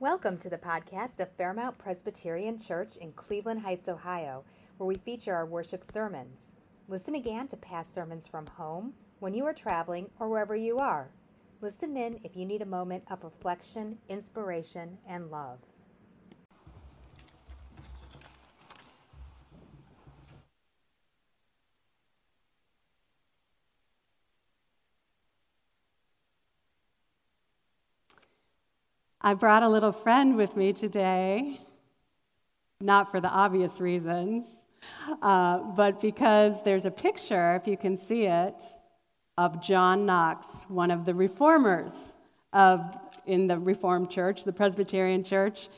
Welcome to the podcast of Fairmount Presbyterian Church in Cleveland Heights, Ohio, where we feature our worship sermons. Listen again to past sermons from home, when you are traveling, or wherever you are. Listen in if you need a moment of reflection, inspiration, and love. I brought a little friend with me today, not for the obvious reasons, uh, but because there's a picture, if you can see it, of John Knox, one of the reformers of, in the Reformed Church, the Presbyterian Church.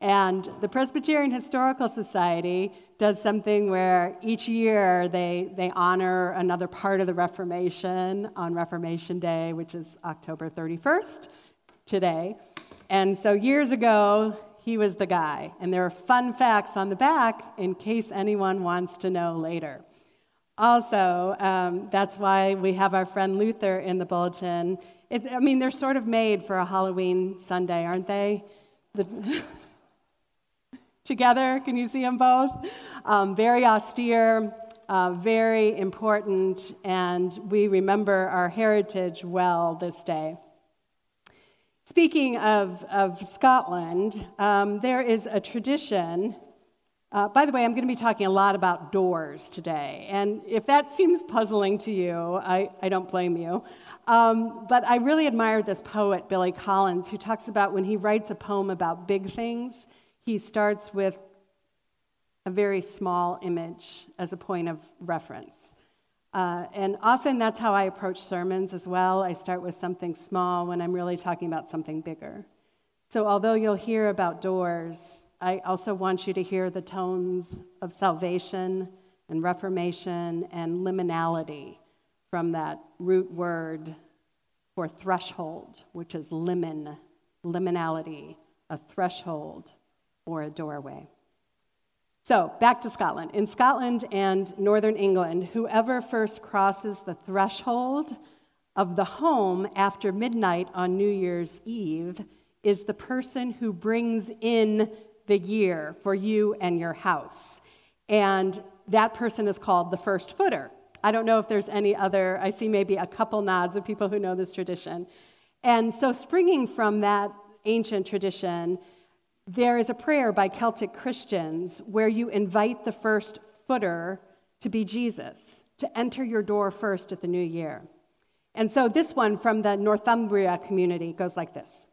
And the Presbyterian Historical Society does something where each year they, they honor another part of the Reformation on Reformation Day, which is October 31st, today. And so years ago, he was the guy. And there are fun facts on the back in case anyone wants to know later. Also, um, that's why we have our friend Luther in the bulletin. It's, I mean, they're sort of made for a Halloween Sunday, aren't they? The Together, can you see them both? Um, very austere, uh, very important, and we remember our heritage well this day. Speaking of, of Scotland, um, there is a tradition. Uh, by the way, I'm going to be talking a lot about doors today. And if that seems puzzling to you, I, I don't blame you. Um, but I really admire this poet, Billy Collins, who talks about when he writes a poem about big things, he starts with a very small image as a point of reference. Uh, and often that's how I approach sermons as well. I start with something small when I'm really talking about something bigger. So, although you'll hear about doors, I also want you to hear the tones of salvation and reformation and liminality from that root word for threshold, which is limen, liminality, a threshold or a doorway. So, back to Scotland. In Scotland and Northern England, whoever first crosses the threshold of the home after midnight on New Year's Eve is the person who brings in the year for you and your house. And that person is called the first footer. I don't know if there's any other, I see maybe a couple nods of people who know this tradition. And so, springing from that ancient tradition, there is a prayer by Celtic Christians where you invite the first footer to be Jesus, to enter your door first at the new year. And so this one from the Northumbria community goes like this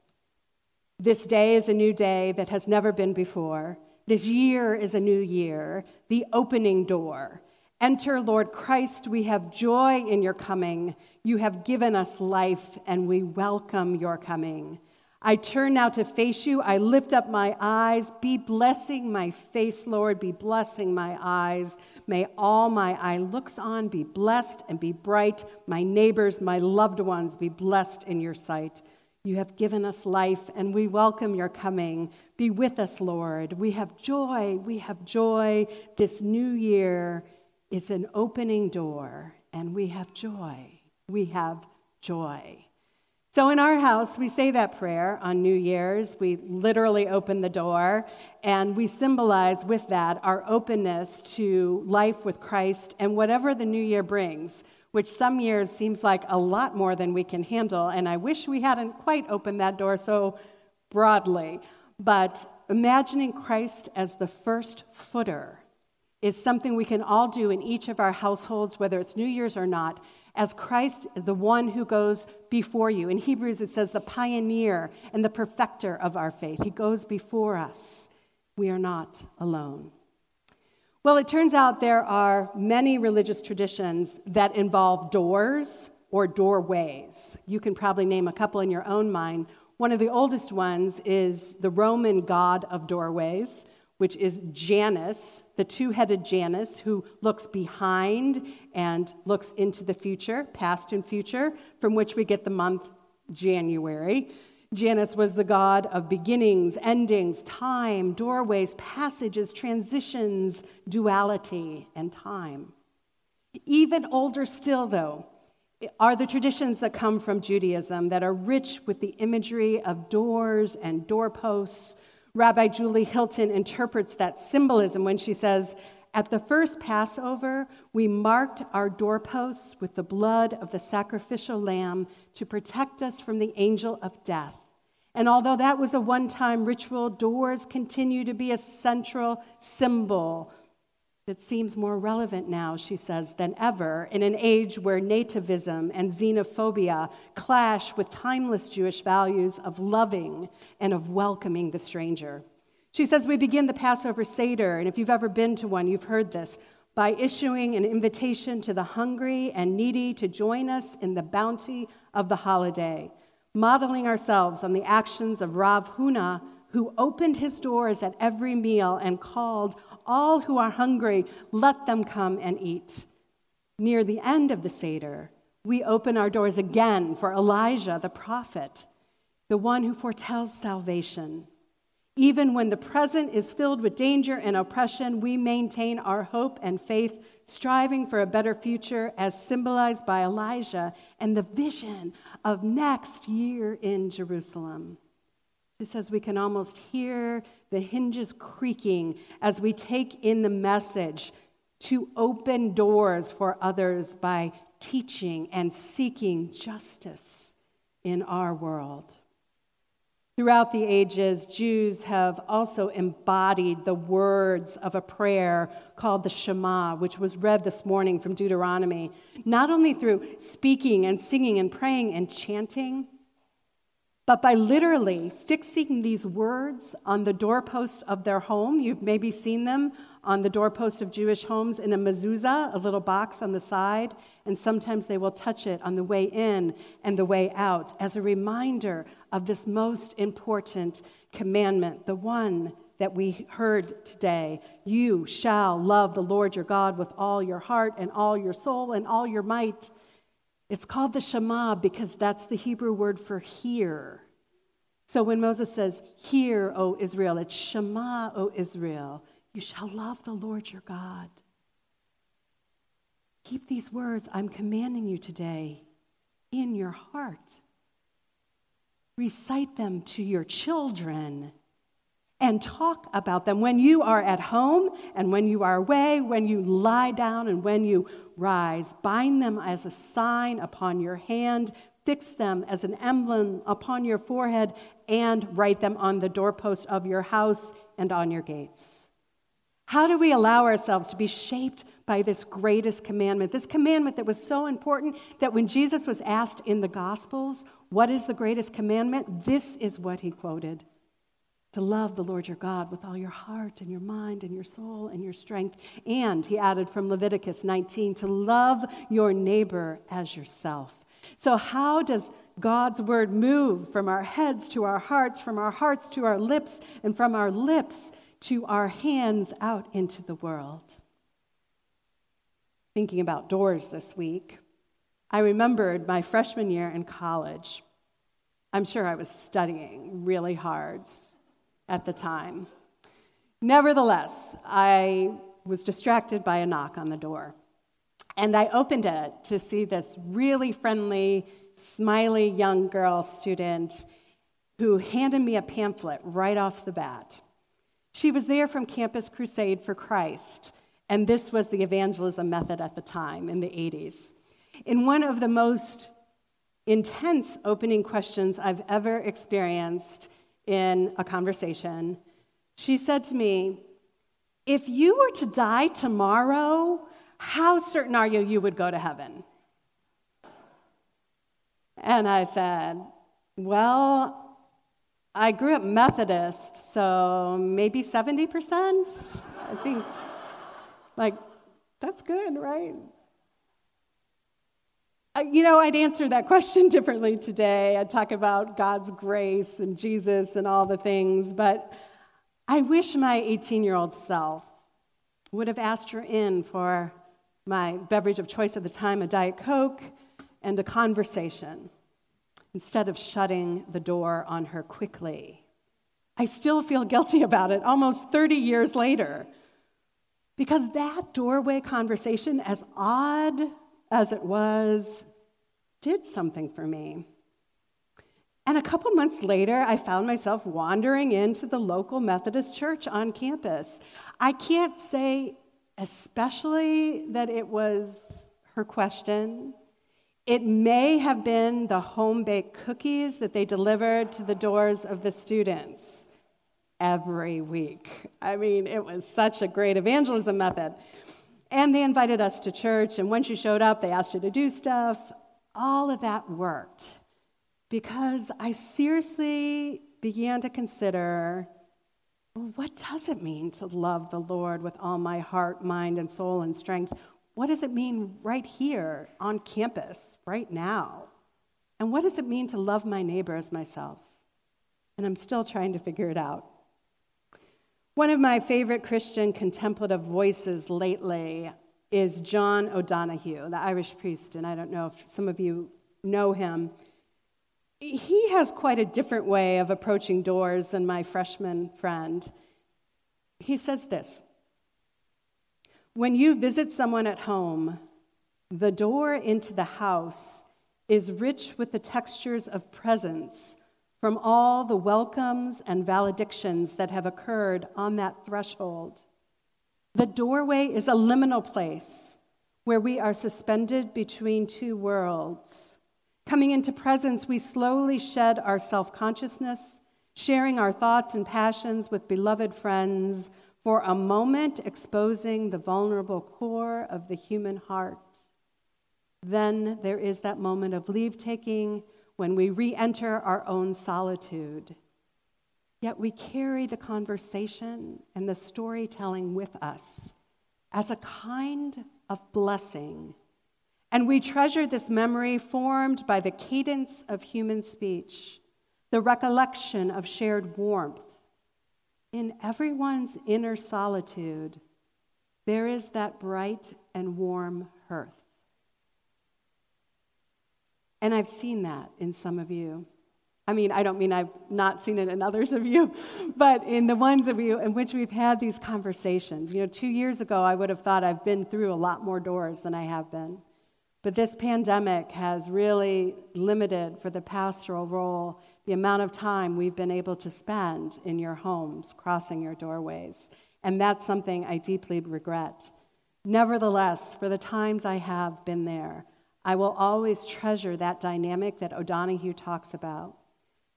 This day is a new day that has never been before. This year is a new year, the opening door. Enter, Lord Christ, we have joy in your coming. You have given us life, and we welcome your coming. I turn now to face you. I lift up my eyes. Be blessing my face, Lord. Be blessing my eyes. May all my eye looks on be blessed and be bright. My neighbors, my loved ones, be blessed in your sight. You have given us life, and we welcome your coming. Be with us, Lord. We have joy. We have joy. This new year is an opening door, and we have joy. We have joy. So, in our house, we say that prayer on New Year's. We literally open the door, and we symbolize with that our openness to life with Christ and whatever the new year brings, which some years seems like a lot more than we can handle. And I wish we hadn't quite opened that door so broadly. But imagining Christ as the first footer is something we can all do in each of our households, whether it's New Year's or not, as Christ, the one who goes before you. In Hebrews, it says the pioneer and the perfecter of our faith. He goes before us. We are not alone. Well, it turns out there are many religious traditions that involve doors or doorways. You can probably name a couple in your own mind. One of the oldest ones is the Roman god of doorways, which is Janus, the two headed Janus, who looks behind and looks into the future, past and future, from which we get the month January. Janus was the god of beginnings, endings, time, doorways, passages, transitions, duality, and time. Even older still, though, are the traditions that come from Judaism that are rich with the imagery of doors and doorposts. Rabbi Julie Hilton interprets that symbolism when she says, At the first Passover, we marked our doorposts with the blood of the sacrificial lamb to protect us from the angel of death. And although that was a one time ritual, doors continue to be a central symbol that seems more relevant now, she says, than ever in an age where nativism and xenophobia clash with timeless Jewish values of loving and of welcoming the stranger. She says, We begin the Passover Seder, and if you've ever been to one, you've heard this, by issuing an invitation to the hungry and needy to join us in the bounty of the holiday, modeling ourselves on the actions of Rav Huna, who opened his doors at every meal and called all who are hungry, let them come and eat. Near the end of the Seder, we open our doors again for Elijah the prophet, the one who foretells salvation. Even when the present is filled with danger and oppression, we maintain our hope and faith, striving for a better future as symbolized by Elijah and the vision of next year in Jerusalem. She says we can almost hear the hinges creaking as we take in the message to open doors for others by teaching and seeking justice in our world. Throughout the ages, Jews have also embodied the words of a prayer called the Shema, which was read this morning from Deuteronomy, not only through speaking and singing and praying and chanting, but by literally fixing these words on the doorposts of their home. You've maybe seen them on the doorposts of Jewish homes in a mezuzah, a little box on the side, and sometimes they will touch it on the way in and the way out as a reminder of this most important commandment, the one that we heard today. You shall love the Lord your God with all your heart and all your soul and all your might. It's called the Shema because that's the Hebrew word for hear. So when Moses says, Hear, O Israel, it's Shema, O Israel, you shall love the Lord your God. Keep these words I'm commanding you today in your heart. Recite them to your children and talk about them when you are at home and when you are away, when you lie down and when you rise. Bind them as a sign upon your hand, fix them as an emblem upon your forehead, and write them on the doorpost of your house and on your gates. How do we allow ourselves to be shaped by this greatest commandment? This commandment that was so important that when Jesus was asked in the Gospels, What is the greatest commandment? This is what he quoted to love the Lord your God with all your heart and your mind and your soul and your strength. And he added from Leviticus 19 to love your neighbor as yourself. So, how does God's word move from our heads to our hearts, from our hearts to our lips, and from our lips to our hands out into the world? Thinking about doors this week, I remembered my freshman year in college. I'm sure I was studying really hard at the time. Nevertheless, I was distracted by a knock on the door. And I opened it to see this really friendly, smiley young girl student who handed me a pamphlet right off the bat. She was there from Campus Crusade for Christ, and this was the evangelism method at the time in the 80s. In one of the most intense opening questions I've ever experienced, in a conversation. She said to me, If you were to die tomorrow, how certain are you you would go to heaven? And I said, Well, I grew up Methodist, so maybe 70%. I think, like, that's good, right? Uh, you know, I'd answer that question differently today. I'd talk about God's grace and Jesus and all the things, but I wish my 18 year old self would have asked her in for my beverage of choice at the time, a Diet Coke, and a conversation, instead of shutting the door on her quickly. I still feel guilty about it almost 30 years later. Because that doorway conversation, as odd as it was, did something for me. And a couple months later, I found myself wandering into the local Methodist church on campus. I can't say especially that it was her question. It may have been the home baked cookies that they delivered to the doors of the students every week. I mean, it was such a great evangelism method. And they invited us to church, and once you showed up, they asked you to do stuff. All of that worked because I seriously began to consider what does it mean to love the Lord with all my heart, mind, and soul and strength? What does it mean right here on campus, right now? And what does it mean to love my neighbor as myself? And I'm still trying to figure it out. One of my favorite Christian contemplative voices lately is John O'Donohue, the Irish priest, and I don't know if some of you know him. He has quite a different way of approaching doors than my freshman friend. He says this When you visit someone at home, the door into the house is rich with the textures of presence from all the welcomes and valedictions that have occurred on that threshold. The doorway is a liminal place where we are suspended between two worlds. Coming into presence, we slowly shed our self consciousness, sharing our thoughts and passions with beloved friends, for a moment exposing the vulnerable core of the human heart. Then there is that moment of leave taking when we re enter our own solitude. Yet we carry the conversation and the storytelling with us as a kind of blessing and we treasure this memory formed by the cadence of human speech, the recollection of shared warmth. In everyone's inner solitude, there is that bright and warm hearth. And I've seen that in some of you. I mean, I don't mean I've not seen it in others of you, but in the ones of you in which we've had these conversations. You know, two years ago, I would have thought I've been through a lot more doors than I have been. But this pandemic has really limited for the pastoral role the amount of time we've been able to spend in your homes, crossing your doorways. And that's something I deeply regret. Nevertheless, for the times I have been there, I will always treasure that dynamic that O'Donohue talks about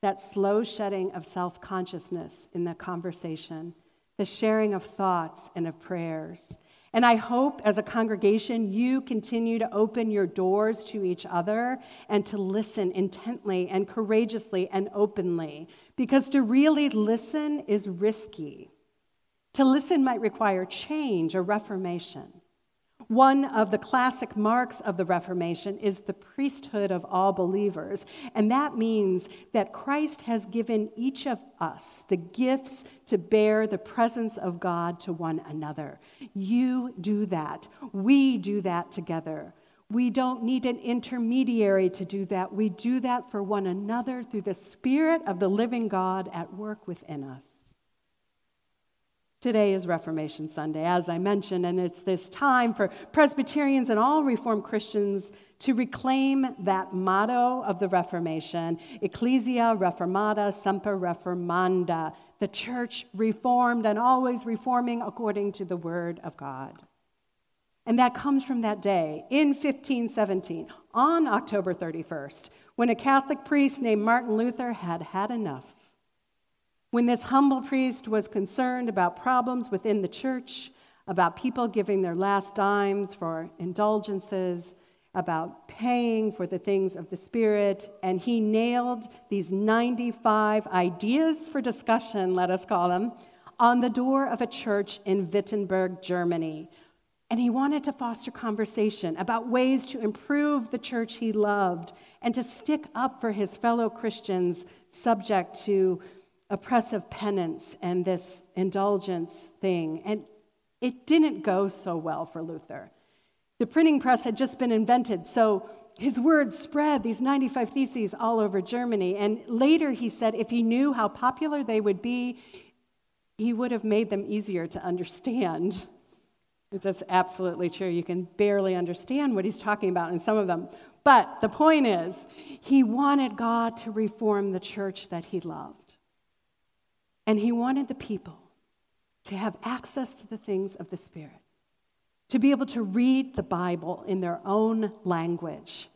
that slow shedding of self consciousness in the conversation, the sharing of thoughts and of prayers and I hope as a congregation you continue to open your doors to each other and to listen intently and courageously and openly. Because to really listen is risky. To listen might require change or reformation. One of the classic marks of the Reformation is the priesthood of all believers. And that means that Christ has given each of us the gifts to bear the presence of God to one another. You do that. We do that together. We don't need an intermediary to do that. We do that for one another through the Spirit of the living God at work within us. Today is Reformation Sunday, as I mentioned, and it's this time for Presbyterians and all Reformed Christians to reclaim that motto of the Reformation Ecclesia Reformata Semper Reformanda, the church reformed and always reforming according to the Word of God. And that comes from that day in 1517, on October 31st, when a Catholic priest named Martin Luther had had enough when this humble priest was concerned about problems within the church, about people giving their last dimes for indulgences, about paying for the things of the Spirit, and he nailed these 95 ideas for discussion, let us call them, on the door of a church in Wittenberg, Germany. And he wanted to foster conversation about ways to improve the church he loved and to stick up for his fellow Christians subject to oppressive penance and this indulgence thing. And it didn't go so well for Luther. The printing press had just been invented, so his words spread, these 95 theses, all over Germany. And later he said if he knew how popular they would be, he would have made them easier to understand. That's absolutely true. You can barely understand what he's talking about in some of them. But the point is, he wanted God to reform the church that he loved. And he wanted the people to have access to the things of the Spirit, to be able to read the Bible in their own language,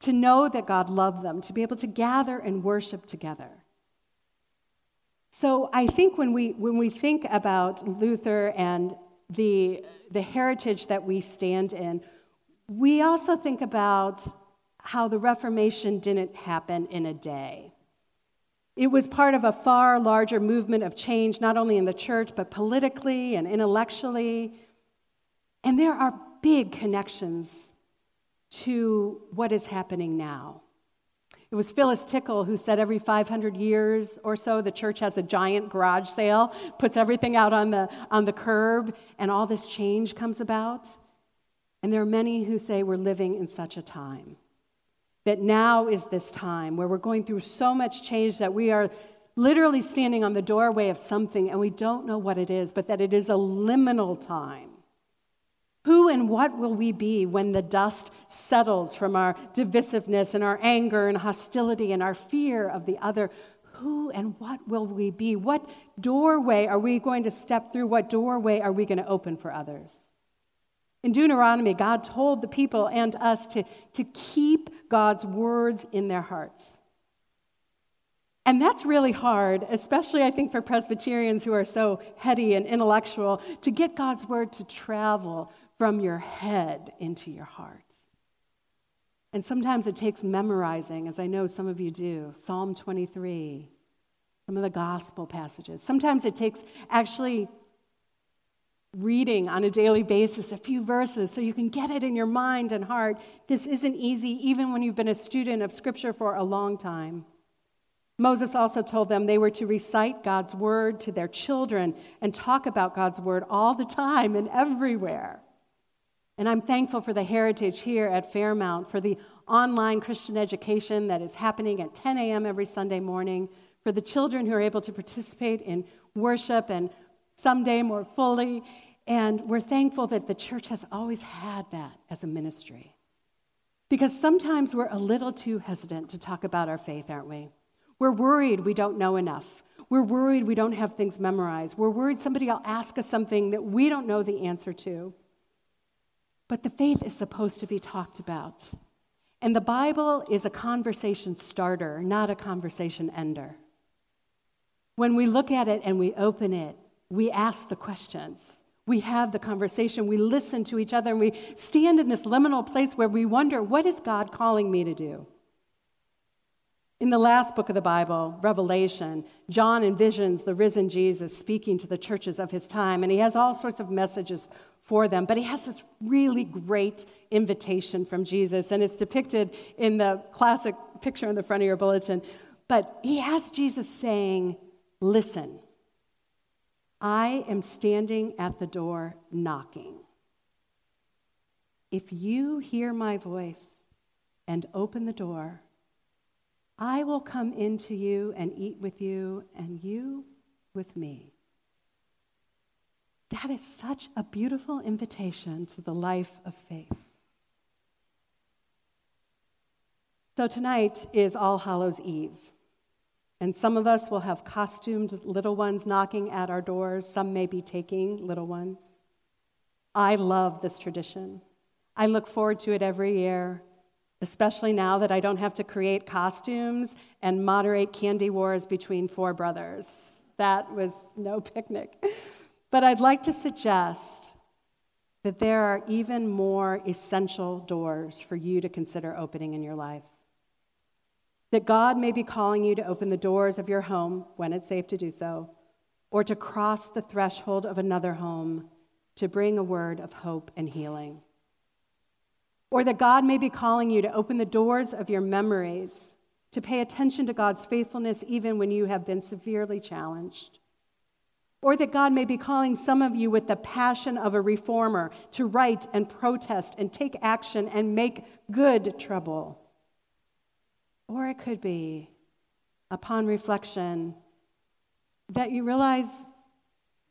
to know that God loved them, to be able to gather and worship together. So I think when we, when we think about Luther and the, the heritage that we stand in, we also think about how the Reformation didn't happen in a day. It was part of a far larger movement of change, not only in the church, but politically and intellectually. And there are big connections to what is happening now. It was Phyllis Tickle who said every 500 years or so, the church has a giant garage sale, puts everything out on the, on the curb, and all this change comes about. And there are many who say we're living in such a time. That now is this time where we're going through so much change that we are literally standing on the doorway of something and we don't know what it is, but that it is a liminal time who and what will we be when the dust settles from our divisiveness and our anger and hostility and our fear of the other? Who and what will we be? What doorway are we going to step through? What doorway are we going to open for others? In Deuteronomy, God told the people and us to, to keep God's words in their hearts. And that's really hard, especially I think for Presbyterians who are so heady and intellectual, to get God's word to travel from your head into your heart. And sometimes it takes memorizing, as I know some of you do, Psalm 23, some of the gospel passages. Sometimes it takes actually reading on a daily basis a few verses so you can get it in your mind and heart. This isn't easy, even when you've been a student of Scripture for a long time. Moses also told them they were to recite God's word to their children and talk about God's word all the time and everywhere. And I'm thankful for the heritage here at Fairmount, for the online Christian education that is happening at 10 a.m. every Sunday morning, for the children who are able to participate in worship and someday more fully. And we're thankful that the church has always had that as a ministry. Because sometimes we're a little too hesitant to talk about our faith, aren't we? We're worried we don't know enough. We're worried we don't have things memorized. We're worried somebody will ask us something that we don't know the answer to. But the faith is supposed to be talked about. And the Bible is a conversation starter, not a conversation ender. When we look at it and we open it, we ask the questions. We have the conversation. We listen to each other and we stand in this liminal place where we wonder, what is God calling me to do? In the last book of the Bible, Revelation, John envisions the risen Jesus speaking to the churches of his time, and he has all sorts of messages for them. But he has this really great invitation from Jesus, and it's depicted in the classic picture on the front of your bulletin. But he has Jesus saying, Listen, I am standing at the door knocking. If you hear my voice and open the door, I will come into you and eat with you, and you with me. That is such a beautiful invitation to the life of faith. So tonight is All Hallows Eve. And some of us will have costumed little ones knocking at our doors. Some may be taking little ones. I love this tradition. I look forward to it every year, especially now that I don't have to create costumes and moderate candy wars between four brothers. That was no picnic. But I'd like to suggest that there are even more essential doors for you to consider opening in your life. That God may be calling you to open the doors of your home when it's safe to do so, or to cross the threshold of another home to bring a word of hope and healing. Or that God may be calling you to open the doors of your memories, to pay attention to God's faithfulness even when you have been severely challenged or that God may be calling some of you with the passion of a reformer to write and protest and take action and make good trouble. Or it could be, upon reflection, that you realize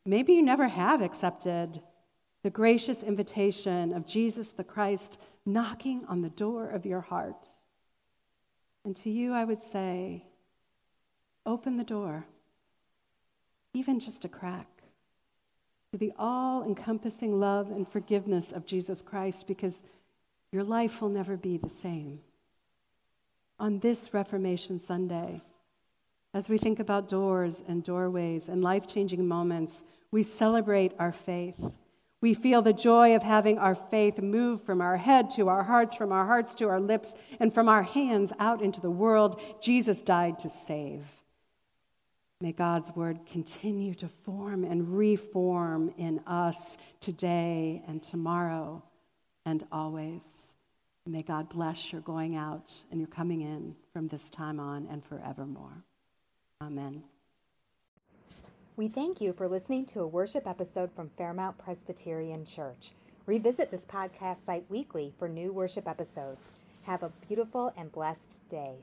maybe you never have accepted the gracious invitation of Jesus the Christ knocking on the door of your heart. And to you, I would say, open the door, even just a crack, to the all encompassing love and forgiveness of Jesus Christ, because your life will never be the same. On this Reformation Sunday, as we think about doors and doorways and life changing moments, we celebrate our faith. We feel the joy of having our faith move from our head to our hearts, from our hearts to our lips, and from our hands out into the world Jesus died to save. May God's word continue to form and reform in us today and tomorrow and always. May God bless your going out and your coming in from this time on and forevermore. Amen. We thank you for listening to a worship episode from Fairmount Presbyterian Church. Revisit this podcast site weekly for new worship episodes. Have a beautiful and blessed day.